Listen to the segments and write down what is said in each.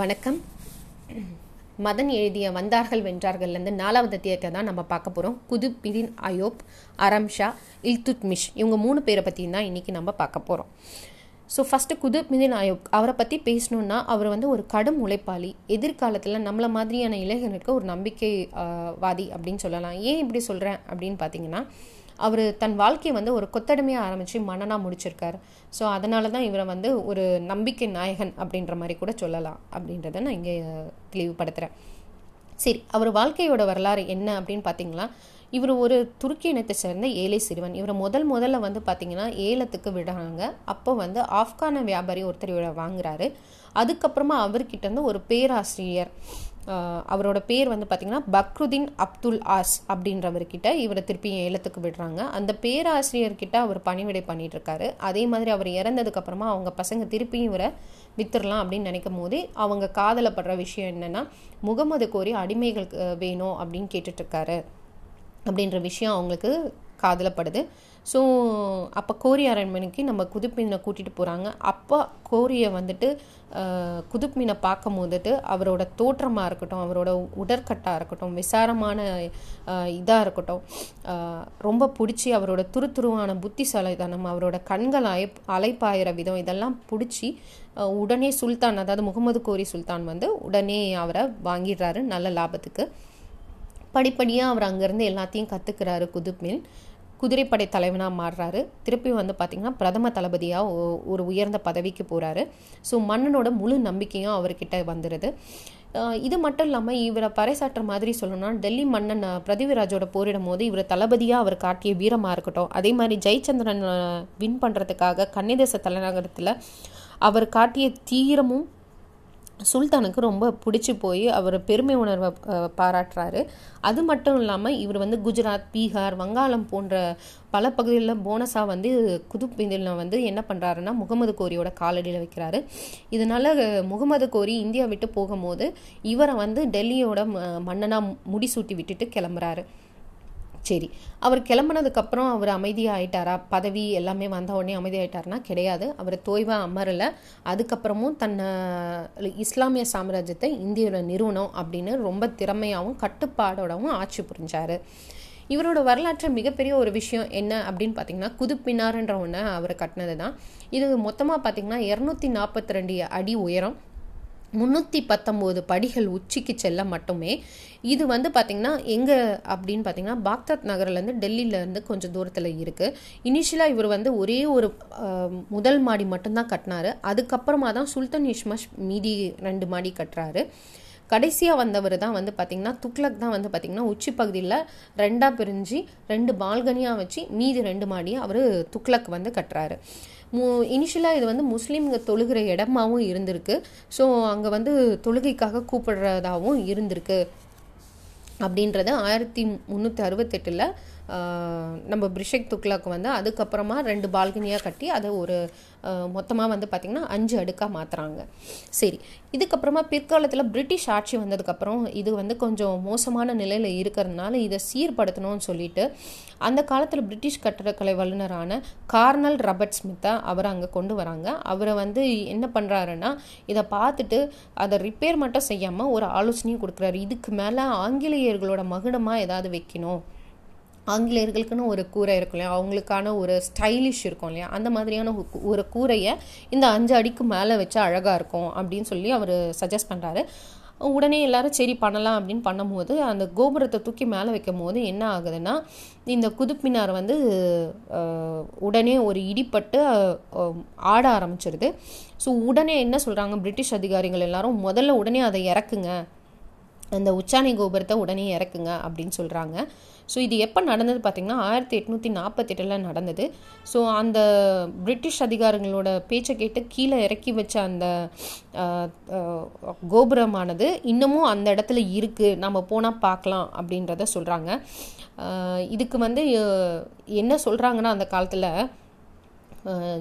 வணக்கம். மதன் எழுதிய வந்தார்கள் வென்றார்கள்லேருந்து நாலாவது அத்தியாயத்தை தான் நம்ம பார்க்க போகிறோம் குதுப் அயோப் அரம்ஷா இல்துத்மிஷ் இவங்க மூணு பேரை பற்றியும் தான் இன்றைக்கி நம்ம பார்க்க போகிறோம் ஸோ ஃபஸ்ட்டு குதுப் அயோப். அவரை பற்றி பேசணுன்னா அவர் வந்து ஒரு கடும் உழைப்பாளி. எதிர்காலத்தில் நம்மளை மாதிரியான இளைஞர்களுக்கு ஒரு நம்பிக்கை வாதி அப்படின்னு சொல்லலாம். ஏன் இப்படி சொல்கிறேன் அப்படின்னு பார்த்தீங்கன்னா அவர் தன் வாழ்க்கையை வந்து ஒரு கொத்தடிமையாக ஆரம்பித்து மன்னனாக முடிச்சிருக்காரு. ஸோ அதனால தான் இவரை வந்து ஒரு நம்பிக்கை நாயகன் அப்படின்ற மாதிரி கூட சொல்லலாம் அப்படின்றத நான் இங்கே தெளிவுபடுத்துகிறேன் சரி அவர் வாழ்க்கையோட வரலாறு என்ன அப்படின்னு பார்த்தீங்களா இவர் ஒரு துருக்கி இனத்தை சேர்ந்த ஏழை சிறுவன். இவரை முதல் முதல்ல வந்து பார்த்தீங்கன்னா ஏலத்துக்கு விடுறாங்க. அப்போ வந்து ஆப்கான வியாபாரி ஒருத்தர் இவரை வாங்குறாரு. அதுக்கப்புறமா அவர்கிட்ட இருந்து ஒரு பேராசிரியர் அவரோட பேர் வந்து பார்த்தீங்கன்னா பக்ருதீன் அப்துல் ஆஸ் அப்படின்றவர்கிட்ட இவரை திருப்பி ஏலத்துக்கு விடுறாங்க. அந்த பேராசிரியர்கிட்ட அவர் பணிவிடை பண்ணிட்டு இருக்காரு அதே மாதிரி அவர் இறந்ததுக்கப்புறமா அவங்க பசங்க திருப்பியும் இவரை வித்துடலாம் அப்படின்னு நினைக்கும் போதே அவங்க காதலப்படுற விஷயம் என்னன்னா முகமது கோரி அடிமைகள் வேணும் அப்படின்னு கேட்டுட்ருக்காரு அப்படின்ற விஷயம் அவங்களுக்கு காதலப்படுது. ஸோ அப்போ கோரி அரண்மனைக்கு நம்ம குதுப்மீனை கூட்டிகிட்டு போகிறாங்க அப்போ கோரியை வந்துட்டு குதுப்மீனை பார்க்கும் போதுட்டு அவரோட தோற்றமாக இருக்கட்டும் அவரோட உடற்கட்டாக இருக்கட்டும் விசாரமான இதாக இருக்கட்டும் ரொம்ப பிடிச்சி அவரோட துருதுருவான புத்திசாலித்தனம் அவரோட கண்கள் அலை அலைப்பாயிற விதம் இதெல்லாம் பிடிச்சி உடனே சுல்தான் அதாவது முகமது கோரி சுல்தான் வந்து உடனே அவரை வாங்கிடுறாரு நல்ல லாபத்துக்கு. படிப்படியாக அவர் அங்கேருந்து எல்லாத்தையும் கற்றுக்கிறாரு குதுப்மீன் குதிரைப்படை தலைவனாக மாறுறாரு. திருப்பி வந்து பார்த்திங்கன்னா பிரதம தளபதியாக ஒரு உயர்ந்த பதவிக்கு போகிறாரு ஸோ மன்னனோட முழு நம்பிக்கையும் அவர்கிட்ட வந்துடுது இது மட்டும் இல்லாமல் இவரை பறைசாற்ற மாதிரி சொல்லணும்னா டெல்லி மன்னன் பிரதிவிராஜோட போரிடும் போது இவர் தளபதியாக அவர் காட்டிய வீரமாக இருக்கட்டும் அதே மாதிரி ஜெயச்சந்திரன் வின் பண்ணுறதுக்காக கன்னிதேச தலைநகரத்தில் அவர் காட்டிய தீரமும் சுல்தானுக்கு ரொம்ப பிடிச்சி போய் அவர் பெருமை உணர்வை பாராட்டுறாரு. அது மட்டும் இல்லாமல் இவர் வந்து குஜராத் பீகார் வங்காளம் போன்ற பல பகுதிகளில் போனஸாக வந்து குதுப்பிந்தில் வந்து என்ன பண்ணுறாருன்னா முகமது கோரியோட காலடியில் வைக்கிறாரு. இதனால முகமது கோரி இந்தியா விட்டு போகும்போது இவரை வந்து டெல்லியோட மன்னனாக முடிசூட்டி விட்டுட்டு கிளம்புறாரு. சரி. அவர் கிளம்புனதுக்கப்புறம் அவர் அமைதியாகிட்டாரா பதவி எல்லாமே வந்த உடனே அமைதியாயிட்டாருன்னா கிடையாது. அவர் தோய்வா அமரல. அதுக்கப்புறமும் தன்னை இஸ்லாமிய சாம்ராஜ்யத்தை இந்தியாவில் நிறுவனம் அப்படின்னு ரொம்ப திறமையாகவும் கட்டுப்பாடோடவும் ஆட்சி புரிஞ்சார். இவரோட வரலாற்று மிகப்பெரிய ஒரு விஷயம் என்ன அப்படின்னு பார்த்தீங்கன்னா குதுப்பினார்ன்ற ஒன்று அவர் கட்டினது தான் இது மொத்தமாக பார்த்தீங்கன்னா இரநூத்தி நாற்பத்தி ரெண்டு அடி உயரம். முந்நூற்றி பத்தொம்போது படிகள் உச்சிக்கு செல்ல மட்டுமே இது வந்து பார்த்திங்கன்னா எங்கே அப்படின்னு பார்த்தீங்கன்னா பாக்தாத் நகர்லேருந்து டெல்லியிலேருந்து கொஞ்சம் தூரத்தில் இருக்குது இனிஷியலாக இவர் வந்து ஒரே ஒரு முதல் மாடி மட்டும்தான் கட்டினாரு. அதுக்கப்புறமா தான் சுல்தான் இஷ்மஷ் மீதி ரெண்டு மாடி கட்டுறாரு. கடைசியாக வந்தவர் தான் வந்து பார்த்திங்கன்னா துக்ளக் தான் வந்து பார்த்திங்கன்னா உச்சி பகுதியில் ரெண்டாக பிரிஞ்சு ரெண்டு பால்கனியாக வச்சு மீதி ரெண்டு மாடியை அவர் துக்ளக் வந்து கட்டுறாரு. மு இனிஷியலாக இது வந்து முஸ்லீம்ங்க தொழுகிற இடமாவும் இருந்திருக்கு. ஸோ அங்கே வந்து தொழுகைக்காக கூப்பிடுறதாகவும் இருந்திருக்கு. அப்படின்றத ஆயிரத்தி முந்நூற்றி அறுபத்தெட்டில் நம்ம பிரிஷக் துக்ளக் வந்து அதுக்கப்புறமா ரெண்டு பால்கனியாக கட்டி அதை ஒரு மொத்தமாக வந்து பார்த்திங்கன்னா அஞ்சு அடுக்காக மாற்றுறாங்க சரி இதுக்கப்புறமா பிற்காலத்தில் பிரிட்டிஷ் ஆட்சி வந்ததுக்கப்புறம் இது வந்து கொஞ்சம் மோசமான நிலையில் இருக்கிறதுனால இதை சீர்படுத்தணும்னு சொல்லிட்டு அந்த காலத்தில் பிரிட்டிஷ் கட்டடக்கலை வல்லுநரான கார்னல் ரபர்ட் ஸ்மித்தை அவரை அங்கே கொண்டு வராங்க. அவரை வந்து என்ன பண்ணுறாருன்னா இதை பார்த்துட்டு அதை ரிப்பேர் மட்டும் செய்யாமல் ஒரு ஆலோசனையும் கொடுக்குறாரு. இதுக்கு மேலே ஆங்கிலேயர்களோட மகுடமாக ஏதாவது வைக்கணும். ஆங்கிலேயர்களுக்குன்னு ஒரு கூரை இருக்கும் இல்லையா? அவங்களுக்கான ஒரு ஸ்டைலிஷ் இருக்கும் இல்லையா? அந்த மாதிரியான ஒரு கூரையை இந்த அஞ்சு அடிக்கு மேலே வச்சு அழகாக இருக்கும் அப்படின்னு சொல்லி அவர் சஜஸ்ட் பண்ணுறாரு உடனே எல்லாரும் சரி பண்ணலாம் அப்படின்னு பண்ணும்போது அந்த கோபுரத்தை தூக்கி மேலே வைக்கும் போது என்ன ஆகுதுன்னா இந்த குதுப்பினார் வந்து உடனே ஒரு இடிப்பட்டு ஆட ஆரம்பிச்சிருது. ஸோ உடனே என்ன சொல்கிறாங்க பிரிட்டிஷ் அதிகாரிகள் எல்லாரும் முதல்ல உடனே அதை இறக்குங்க. அந்த உச்சாணி கோபுரத்தை உடனே இறக்குங்க அப்படின்னு சொல்கிறாங்க ஸோ இது எப்போ நடந்தது பார்த்திங்கன்னா ஆயிரத்தி எட்நூற்றி நாற்பத்தெட்டில் நடந்தது. ஸோ அந்த பிரிட்டிஷ் அதிகாரிகளோட பேச்சை கேட்டு கீழே இறக்கி வச்ச அந்த கோபுரமானது இன்னமும் அந்த இடத்துல இருக்குது நம்ம போனால் பார்க்கலாம் அப்படின்றத சொல்கிறாங்க இதுக்கு வந்து என்ன சொல்கிறாங்கன்னா அந்த காலத்தில்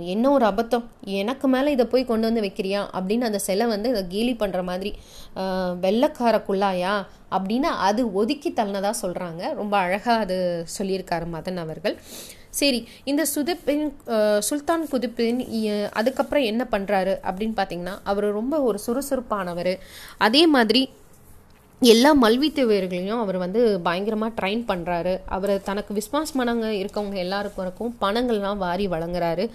என்ன ஒரு அபத்தம்? எனக்கு மேலே இதை போய் கொண்டு வந்து வைக்கிறியா? அப்படின்னு அந்த சிலை வந்து இதை கேலி பண்ணுற மாதிரி அஹ், குள்ளாயா அப்படின்னு அது ஒதுக்கி தள்ளினதாக சொல்கிறாங்க ரொம்ப அழகாக அது சொல்லியிருக்காரு மதன் அவர்கள். சரி இந்த சுதுப்பின் சுல்தான் குதுப்பின் அதுக்கப்புறம் என்ன பண்ணுறாரு அப்படின்னு பார்த்தீங்கன்னா அவர் ரொம்ப ஒரு சுறுசுறுப்பானவர். அதே மாதிரி எல்லா மல்வித்த வீரர்களையும் அவர் வந்து பயங்கரமாக ட்ரைன் பண்ணுறாரு அவர் தனக்கு விஸ்வாசமானவங்க இருக்கவங்க எல்லாருக்கும் பணங்கள்லாம் வாரி வழங்குறாரு.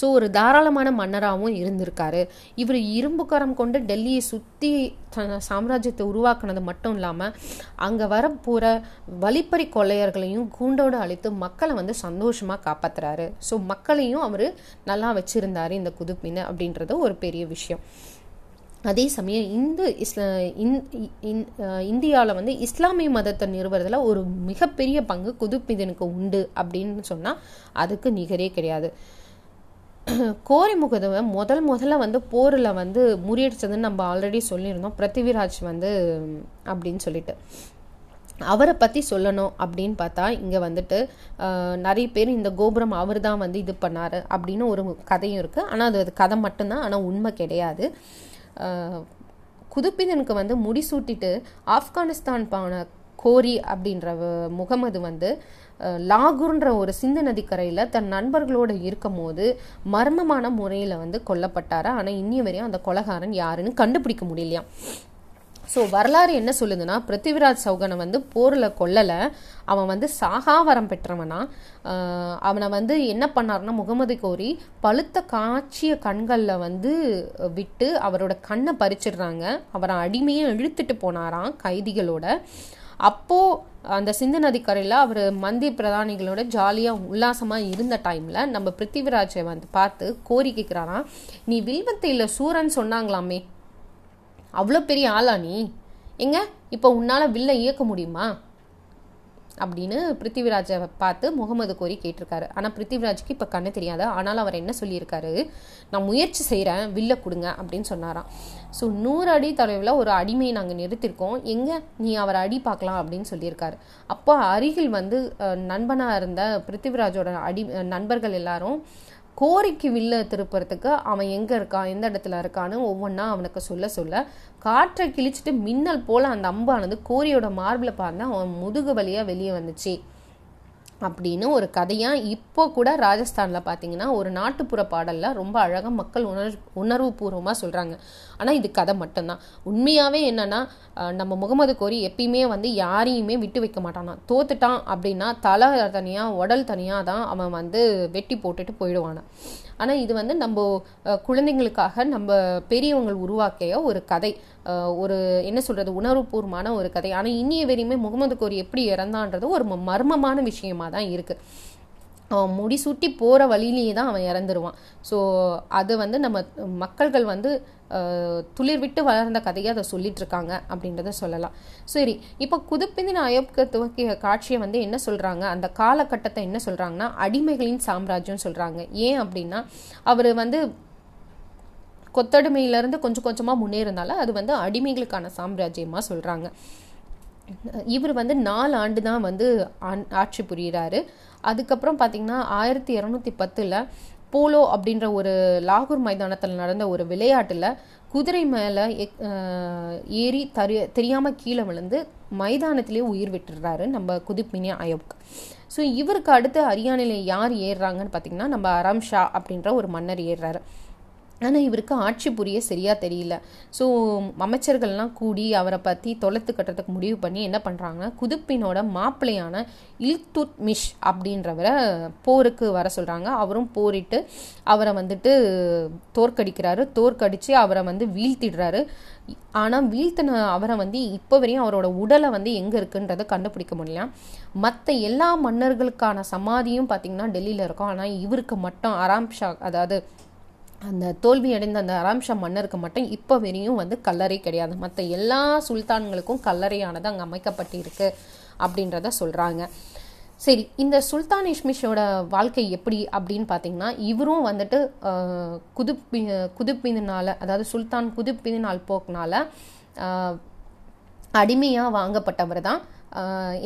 ஸோ ஒரு தாராளமான மன்னராகவும் இருந்திருக்காரு. இவர் இரும்புக்கரம் கொண்டு டெல்லியை சுற்றி சாம்ராஜ்யத்தை உருவாக்குனது மட்டும் இல்லாமல் அங்கே வர போகிற வழிப்பறி கொள்ளையர்களையும் கூண்டோடு அழித்து மக்களை வந்து சந்தோஷமாக காப்பாத்துறாரு. ஸோ மக்களையும் அவர் நல்லா வச்சுருந்தாரு இந்த குதுப்பின்னு அப்படின்றது ஒரு பெரிய விஷயம். அதே சமயம் இந்து இஸ்லா இந்தியாவில் வந்து இஸ்லாமிய மதத்தை நிறுவுறதுல ஒரு மிகப்பெரிய பங்கு குதுப்பிதனுக்கு உண்டு அப்படின்னு சொன்னால் அதுக்கு நிகரே கிடையாது. கோரி முகதவை முதல் முதல்ல வந்து போரில் வந்து முறியடிச்சதுன்னு நம்ம ஆல்ரெடி சொல்லியிருந்தோம். பிருத்திவிராஜ் வந்து அப்படின்னு சொல்லிட்டு. அவரை பற்றி சொல்லணும் அப்படின்னு பார்த்தா இங்கே வந்துட்டு நிறைய பேர் இந்த கோபுரம் அவர் தான் வந்து இது பண்ணார் அப்படின்னு ஒரு கதையும் இருக்குது ஆனால் அது அது கதை மட்டும்தான் ஆனால் உண்மை கிடையாது. குதுப்பிதனுக்கு வந்து முடிசூட்டிட்டு ஆப்கானிஸ்தான் பான கோரி அப்படின்ற முகமது வந்து லாகூர்ன்ற ஒரு சிந்து நதிக்கரையில் தன் நண்பர்களோடு இருக்கும் போது மர்மமான முறையில் வந்து கொல்லப்பட்டாரு. ஆனால் இன்னி வரையும் அந்த கொலகாரன் யாருன்னு கண்டுபிடிக்க முடியலையாம். ஸோ வரலாறு என்ன சொல்லுதுன்னா பிருத்திவிராஜ் சௌகனை வந்து போரில் கொல்லலை. அவன் வந்து சாகாவரம் பெற்றவனா. அவனை வந்து என்ன பண்ணாருன்னா முகமது கோரி பழுத்த காய்ச்சிய கண்களில் வந்து விட்டு அவரோட கண்ணை பறிச்சிடுறாங்க. அவரை அடிமையை இழுத்துட்டு போனாராம் கைதிகளோட. அப்போ அந்த சிந்து நதிக்கரையில் அவர் மந்திய பிரதானிகளோட ஜாலியாக உல்லாசமாக இருந்த டைமில் நம்ம பிருத்திவிராஜை வந்து பார்த்து கோரி கேட்குறாராம் நீ வில்வத்தையில் சூரன் சொன்னாங்களாமே அவ்வளோ பெரிய ஆளா நீ? எங்க? இப்போ உன்னால் வில்லை இயக்க முடியுமா? அப்படின்னு பிருத்திவிராஜை பார்த்து முகமது கோரி கேட்டிருக்காரு. ஆனால் பிருத்திவிராஜுக்கு இப்போ கண்ணு தெரியாது. ஆனாலும் அவர் என்ன சொல்லியிருக்காரு? நான் முயற்சி செய்கிறேன் வில்ல கொடுங்க அப்படின்னு சொன்னாராம். ஸோ நூறு அடி தொலைவில் ஒரு அடிமையை நாங்கள் நிறுத்திருக்கோம். எங்கே? நீ அவரை அடி பார்க்கலாம் அப்படின்னு சொல்லியிருக்காரு. அப்போ அருகில் வந்து நண்பனாக இருந்த பிருத்திவிராஜோட அடி நண்பர்கள் எல்லாரும் கோரிக்கு வில்ல திருப்புறதுக்கு அவன் எங்கே இருக்கான் எந்த இடத்துல இருக்கான்னு ஒவ்வொன்றா அவனுக்கு சொல்ல சொல்ல காற்றை கிழிச்சிட்டு மின்னல் போல அந்த அம்பானது கோரியோட மார்பில் பார்த்தா அவன் முதுகு வழியாக வெளியே வந்துச்சு. அப்படின்னு ஒரு கதையாக இப்போ கூட ராஜஸ்தானில் பார்த்தீங்கன்னா ஒரு நாட்டுப்புற பாடலில் ரொம்ப அழகாக மக்கள் உணர் உணர்வு பூர்வமாக சொல்கிறாங்க ஆனால் இது கதை மட்டும்தான். உண்மையாகவே என்னன்னா நம்ம முகமது கோரி எப்பயுமே வந்து யாரையுமே விட்டு வைக்க மாட்டானா. தோத்துட்டான் அப்படின்னா தலை தனியாக உடல் தனியாக தான் அவன் வந்து வெட்டி போட்டுட்டு போயிடுவானான் ஆனால் இது வந்து நம்ம குழந்தைங்களுக்காக நம்ம பெரியவங்கள் உருவாக்கிய ஒரு கதை. ஒரு என்ன சொல்கிறது உணர்வுபூர்வமான ஒரு கதை. ஆனால் இன்னிய வரையுமே முகமது கோரி எப்படி இறந்தான்றது ஒரு ம- மர்மமான விஷயமா தான் இருக்குது அவன் முடிசூட்டி போகிற வழியிலேயே தான் அவன் இறந்துருவான். ஸோ அது வந்து நம்ம மக்கள்கள் வந்து துளிர் விட்டு வளர்ந்த கதையை அதை சொல்லிட்டு இருக்காங்க அப்படின்றத சொல்லலாம். சரி இப்போ குதுப்பிந்தின் அயோப்க துவக்கிய காட்சியை வந்து என்ன சொல்கிறாங்க அந்த காலகட்டத்தை என்ன சொல்கிறாங்கன்னா அடிமைகளின் சாம்ராஜ்யம் சொல்கிறாங்க ஏன் அப்படின்னா அவர் வந்து கொத்தடிமையிலேருந்து கொஞ்சம் கொஞ்சமாக முன்னேறினால அது வந்து அடிமைகளுக்கான சாம்ராஜ்யமாக சொல்கிறாங்க இவர் வந்து நாலு ஆண்டு தான் வந்து ஆண்- ஆட்சி புரிகிறாரு அதுக்கப்புறம் பார்த்தீங்கன்னா ஆயிரத்தி இரநூத்தி பத்தில் போலோ அப்படின்ற ஒரு லாகூர் மைதானத்தில் நடந்த ஒரு விளையாட்டில் குதிரை மேலே ஏறி தரி தெரியாமல் கீழே விழுந்து மைதானத்திலே உயிர் விட்டுறாரு நம்ம குதுப்மினியா அயோக் ஸோ இவருக்கு அடுத்து ஹரியானையில் யார் ஏறுறாங்கன்னு பார்த்தீங்கன்னா நம்ம அரம் ஷா அப்படின்ற ஒரு மன்னர் ஏறுறாரு. ஆனால் இவருக்கு ஆட்சி புரிய சரியாக தெரியல. ஸோ அமைச்சர்கள்லாம் கூடி அவரை பற்றி தொலைத்து கட்டுறதுக்கு முடிவு பண்ணி என்ன பண்ணுறாங்க குதுப்பினோட மாப்பிள்ளையான இல்துத் மிஷ் அப்படின்றவரை போருக்கு வர சொல்கிறாங்க அவரும் போரிட்டு அவரை வந்துட்டு தோற்கடிக்கிறாரு. தோற்கடித்து அவரை வந்து வீழ்த்திடுறாரு. ஆனால் வீழ்த்தின அவரை வந்து இப்போ வரையும் அவரோட உடலை வந்து எங்கே இருக்குன்றதை கண்டுபிடிக்க முடியல. மற்ற எல்லா மன்னர்களுக்கான சமாதியும் பார்த்திங்கன்னா டெல்லியில் இருக்கும். ஆனால் இவருக்கு மட்டும் ஆராம் ஷா அதாவது அந்த தோல்வி அடைந்த அந்த அராம்ஷா மன்னருக்கு மட்டும் இப்போ வரையும் வந்து கல்லறை கிடையாது. மற்ற எல்லா சுல்தான்களுக்கும் கல்லறையானது அங்கே அமைக்கப்பட்டிருக்கு அப்படின்றத சொல்கிறாங்க சரி இந்த சுல்தான் இஷ்மிஷோட வாழ்க்கை எப்படி அப்படின்னு பார்த்தீங்கன்னா இவரும் வந்துட்டு குதுப்பி குதுப்பினால் அதாவது சுல்தான் குதுப்பினால் போக்குனால அடிமையாக வாங்கப்பட்டவர் தான்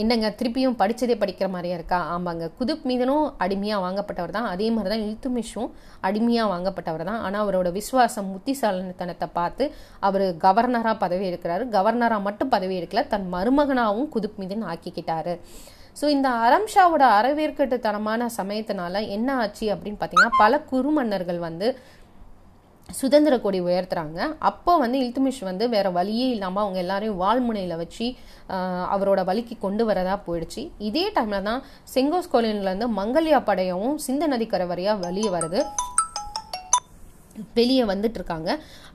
என்னங்க திருப்பியும் படித்ததே படிக்கிற மாதிரியா இருக்கா? ஆமாங்க. குதுப் மீதனும் அடிமையாக வாங்கப்பட்டவர் தான். அதே மாதிரி தான் இல்துமிஷும் அடிமையாக வாங்கப்பட்டவர் தான். ஆனால் அவரோட விஸ்வாசம் புத்திசாலித்தனத்தை பார்த்து அவர் கவர்னராக பதவி எடுக்கிறாரு. கவர்னராக மட்டும் பதவி எடுக்கல தன் மருமகனாகவும் குதுப் மீதன் ஆக்கிக்கிட்டாரு. ஸோ இந்த அரம்ஷாவோட அறவேற்கட்டுத்தனமான சமயத்தினால என்ன ஆச்சு அப்படின்னு பார்த்தீங்கன்னா பல குறுமன்னர்கள் வந்து சுதந்திர கொடி உயர்த்துறாங்க. அப்போ வந்து இல்துமிஷ் வந்து வேற வழியே இல்லாமல் அவங்க எல்லாரையும் வாழ்முனையில் வச்சு ஆஹ், அவரோட வழிக்கு கொண்டு வரதா போயிடுச்சு. இதே டைம்ல தான் செங்கோஸ் கோலின்லேருந்து மங்கல்யா படையவும் சிந்த நதிக்கரை வழியா வெளியே வருது. வெளியே வந்துட்டு இருக்காங்க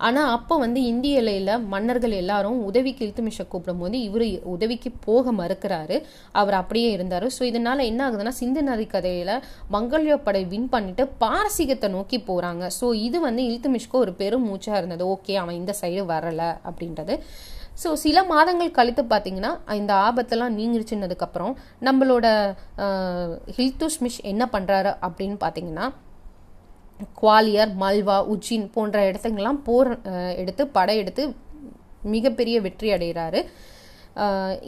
ஆனால் அப்போ வந்து இந்திய எல்லையில் மன்னர்கள் எல்லாரும் உதவிக்கு இல்துமிஷை கூப்பிடும்போது இவர் உதவிக்கு போக மறுக்கிறாரு. அவர் அப்படியே இருந்தார். ஸோ இதனால என்ன ஆகுதுன்னா சிந்து நதி கதையில் மங்கள்ய படை வின் பண்ணிட்டு பாரசீகத்தை நோக்கி போகிறாங்க ஸோ இது வந்து இல்துமிஷ்க்கு ஒரு பெரும் மூச்சாக இருந்தது. ஓகே அவன் இந்த சைடு வரலை அப்படின்றது. ஸோ சில மாதங்கள் கழித்து பார்த்தீங்கன்னா இந்த ஆபத்தெல்லாம் நீங்கிருச்சுன்னதுக்கப்புறம் நம்மளோட ஹில்துஷ்மிஷ் என்ன பண்ணுறாரு அப்படின்னு பார்த்தீங்கன்னா குவாலியர் மல்வா உஜ்ஜின் போன்ற இடத்துங்கெல்லாம் போர் எடுத்து படையெடுத்து மிகப்பெரிய வெற்றி அடைகிறாரு.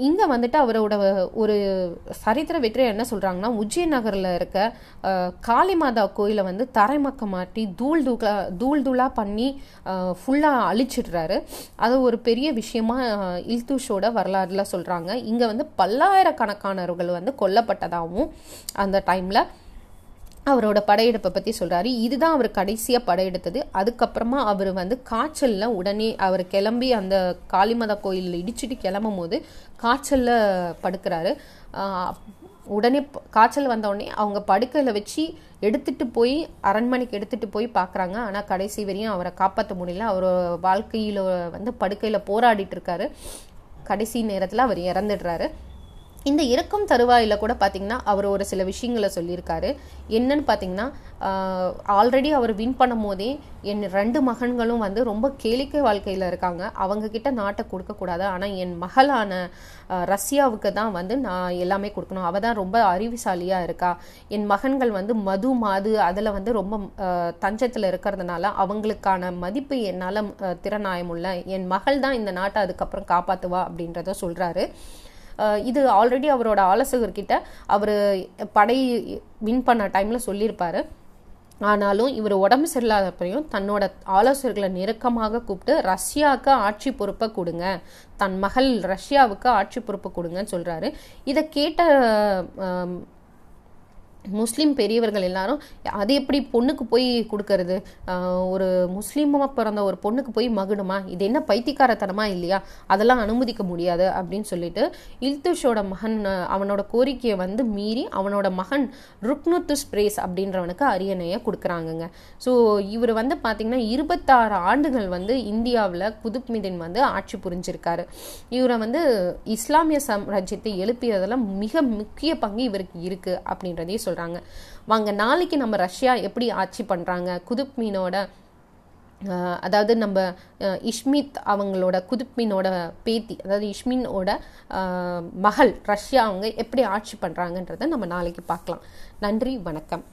இங்கே வந்துட்டு அவரோட ஒரு சரித்திர வெற்றி என்ன சொல்கிறாங்கன்னா உஜ்ஜைன் நகரில் இருக்க காளிமாதா கோயிலை வந்து தரைமக்க மாட்டி தூள் தூளா தூள் தூளாக பண்ணி ஃபுல்லாக அழிச்சிடுறாரு. அது ஒரு பெரிய விஷயமா இல்துஷோட வரலாறுல சொல்கிறாங்க இங்கே வந்து பல்லாயிரக்கணக்கானவர்கள் வந்து கொல்லப்பட்டதாகவும் அந்த டைமில் அவரோட படையெடுப்பை பற்றி சொல்கிறாரு இதுதான் அவர் கடைசியாக படையெடுத்தது. அதுக்கப்புறமா அவர் வந்து காய்ச்சலில் உடனே அவர் கிளம்பி அந்த காளிமத கோயிலில் இடிச்சிட்டு கிளம்பும் போது காய்ச்சலில் படுக்கிறாரு. உடனே காய்ச்சல் வந்த அவங்க படுக்கையில் வச்சு எடுத்துட்டு போய் அரண்மனைக்கு எடுத்துட்டு போய் பார்க்குறாங்க ஆனால் கடைசி வரையும் அவரை காப்பாற்ற முடியல. அவர் வாழ்க்கையில் வந்து படுக்கையில் போராடிட்டு இருக்காரு. கடைசி நேரத்தில் அவர் இறந்துடுறாரு. இந்த இறக்கும் தருவாயில் கூட பார்த்தீங்கன்னா அவர் ஒரு சில விஷயங்களை சொல்லியிருக்காரு. என்னன்னு பார்த்தீங்கன்னா ஆல்ரெடி அவர் வின் பண்ணும் போதே என் ரெண்டு மகன்களும் வந்து ரொம்ப கேளிக்கை வாழ்க்கையில் இருக்காங்க. அவங்க கிட்ட நாட்டை கொடுக்கக்கூடாது ஆனால் என் மகளான ரஷ்யாவுக்கு தான் வந்து நான் எல்லாமே கொடுக்கணும். அவள் தான் ரொம்ப அறிவுசாலியாக இருக்கா. என் மகன்கள் வந்து மது மாது அதில் வந்து ரொம்ப தஞ்சத்தில் இருக்கிறதுனால அவங்களுக்கான மதிப்பு என்னால் திறனாயமுள்ள என் மகள் தான் இந்த நாட்டை அதுக்கப்புறம் காப்பாற்றுவா அப்படின்றத சொல்கிறாரு இது ஆல்ரெடி அவரோட ஆலோசகர்கிட்ட அவர் படை வின் பண்ண டைமில் சொல்லியிருப்பாரு. ஆனாலும் இவர் உடம்பு சரியில்லாதப்பையும் தன்னோட ஆலோசகர்களை நெருக்கமாக கூப்பிட்டு ரஷ்யாவுக்கு ஆட்சி பொறுப்பை கொடுங்க. தன் மகள் ரஷ்யாவுக்கு ஆட்சி பொறுப்பை கொடுங்கன்னு சொல்கிறாரு இதை கேட்ட முஸ்லீம் பெரியவர்கள் எல்லாரும் அது எப்படி பொண்ணுக்கு போய் கொடுக்கறது? ஒரு முஸ்லீமாக பிறந்த ஒரு பொண்ணுக்கு போய் மகுடுமா இது என்ன பைத்தியக்காரத்தனமா இல்லையா? அதெல்லாம் அனுமதிக்க முடியாது அப்படின்னு சொல்லிட்டு இல்துஷோட மகன் அவனோட கோரிக்கையை வந்து மீறி அவனோட மகன் ருக்னுத்துஸ் பிரேஸ் அப்படின்றவனுக்கு அரியணையை கொடுக்குறாங்கங்க. ஸோ இவர் வந்து பார்த்தீங்கன்னா இருபத்தாறு ஆண்டுகள் வந்து இந்தியாவில் குதுப்மிதின் வந்து ஆட்சி புரிஞ்சிருக்காரு. இவரை வந்து இஸ்லாமிய சாம்ராஜ்யத்தை எழுப்பியதில் மிக முக்கிய பங்கு இவருக்கு இருக்கு அப்படின்றதையும் சொல்கிறாங்க வாங்க நாளைக்கு நம்ம ரஷ்யா எப்படி ஆட்சி பண்றாங்க? குதுப் மீனோட அதாவது நம்ம இஷ்மித் அவங்களோட குதுப்மீனோட பேத்தி அதாவது இஷ்மினோட மகள் ரஷ்யா அவங்க எப்படி ஆட்சி பண்றாங்கன்றதை நம்ம நாளைக்கு பார்க்கலாம். நன்றி வணக்கம்.